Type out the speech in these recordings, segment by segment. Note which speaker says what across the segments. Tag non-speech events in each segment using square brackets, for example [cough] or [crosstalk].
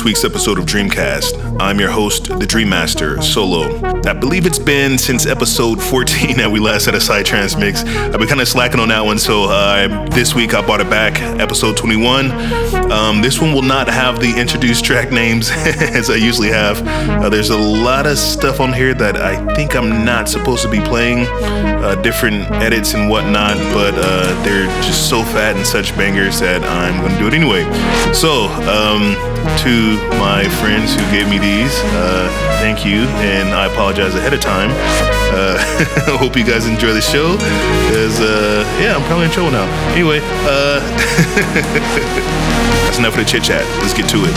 Speaker 1: this week's episode of Dreamcast. I'm your host, the Dream Master, Solo. I believe it's been since episode 14 that we last had a Psytrance mix. I've been kind of slacking on that one, so uh, this week I brought it back, episode 21. Um, this one will not have the introduced track names [laughs] as I usually have. Uh, there's a lot of stuff on here that I think I'm not supposed to be playing, uh, different edits and whatnot, but uh, they're just so fat and such bangers that I'm going to do it anyway. So, um, to my friends who gave me these, uh, thank you, and I apologize ahead of time. Uh, I [laughs] hope you guys enjoy the show, because uh, yeah, I'm probably in trouble now. Anyway, uh, [laughs] that's enough of the chit chat. Let's get to it.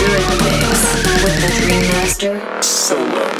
Speaker 2: You're in the mix with the Dream Master Solo.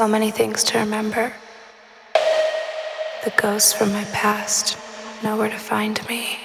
Speaker 2: so many things to remember. The ghosts from my past know where to find me.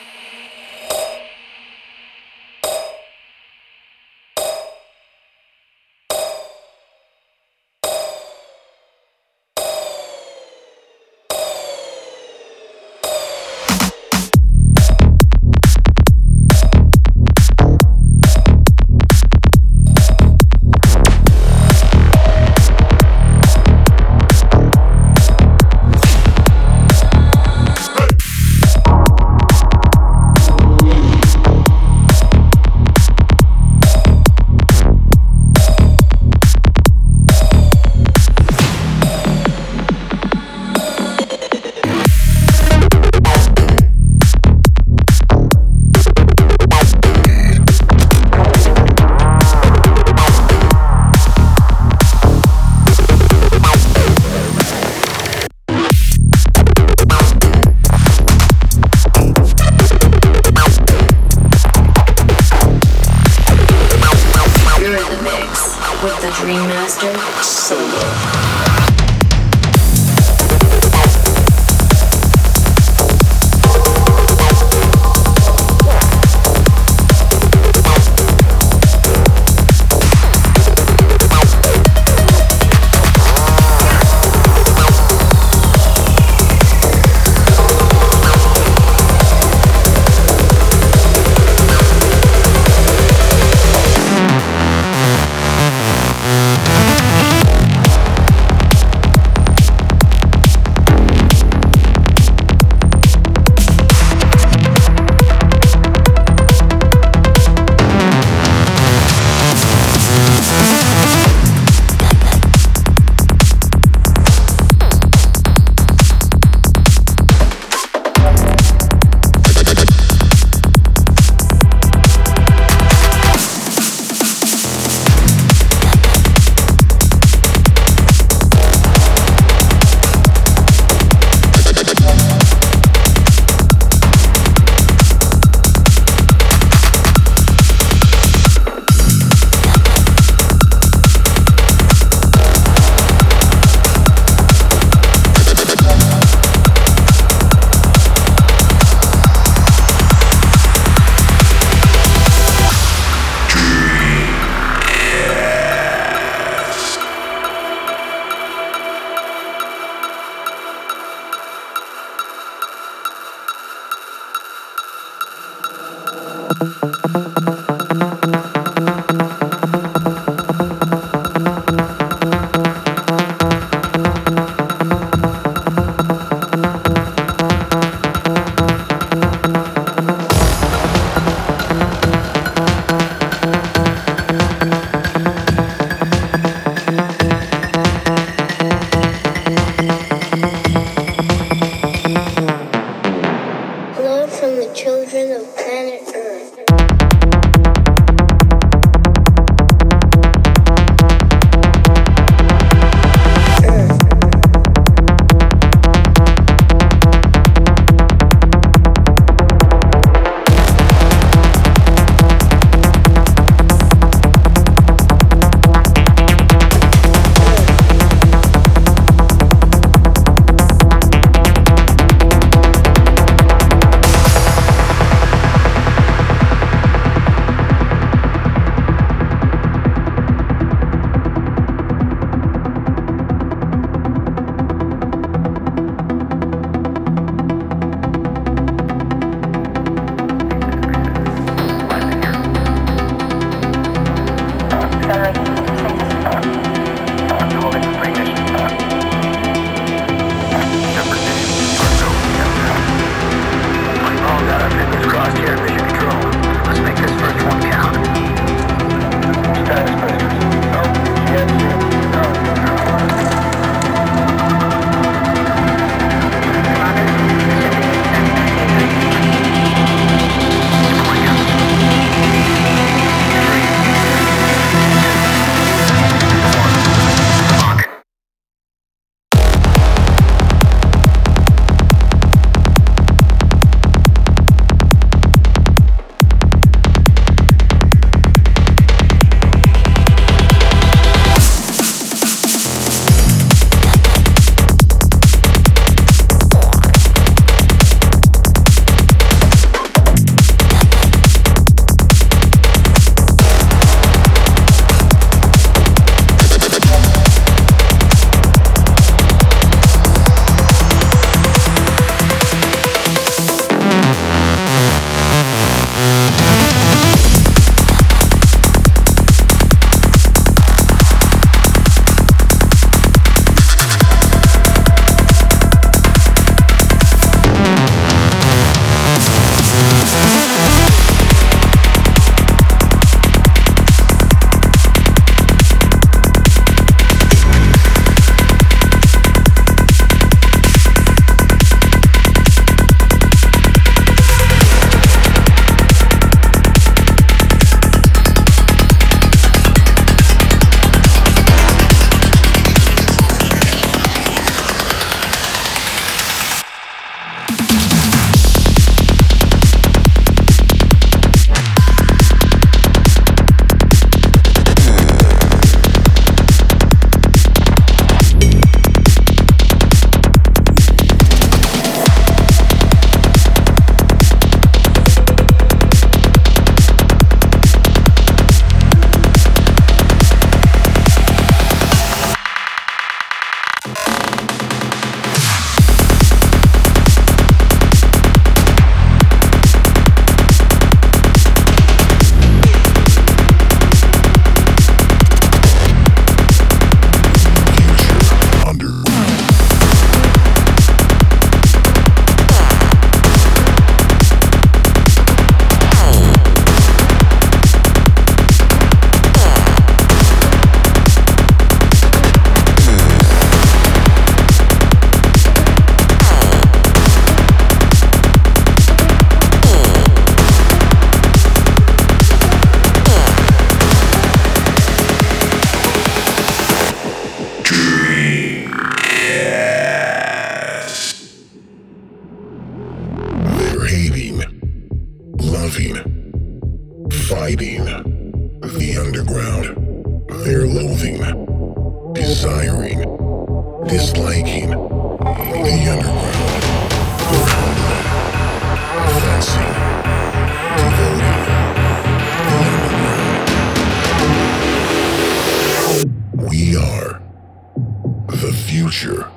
Speaker 1: Sure.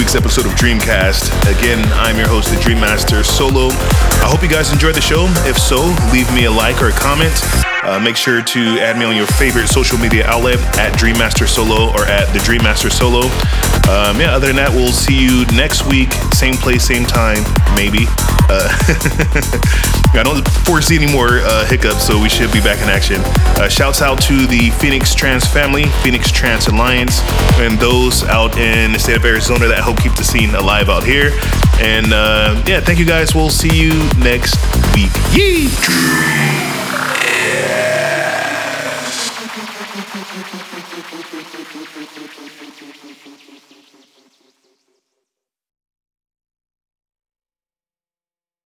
Speaker 1: Week's episode of Dreamcast. Again, I'm your host, the Dreammaster Solo. I hope you guys enjoyed the show. If so, leave me a like or a comment. Uh, make sure to add me on your favorite social media outlet at Dreammaster Solo or at the Dreammaster Solo. Um, yeah, other than that, we'll see you next week, same place, same time, maybe. Uh, [laughs] I don't foresee any more uh, hiccups, so we should be back in action. Uh, shouts out to the Phoenix Trance family, Phoenix Trance Alliance, and those out in the state of Arizona that help keep the scene alive out here. And uh, yeah, thank you guys. We'll see you next week. Yee!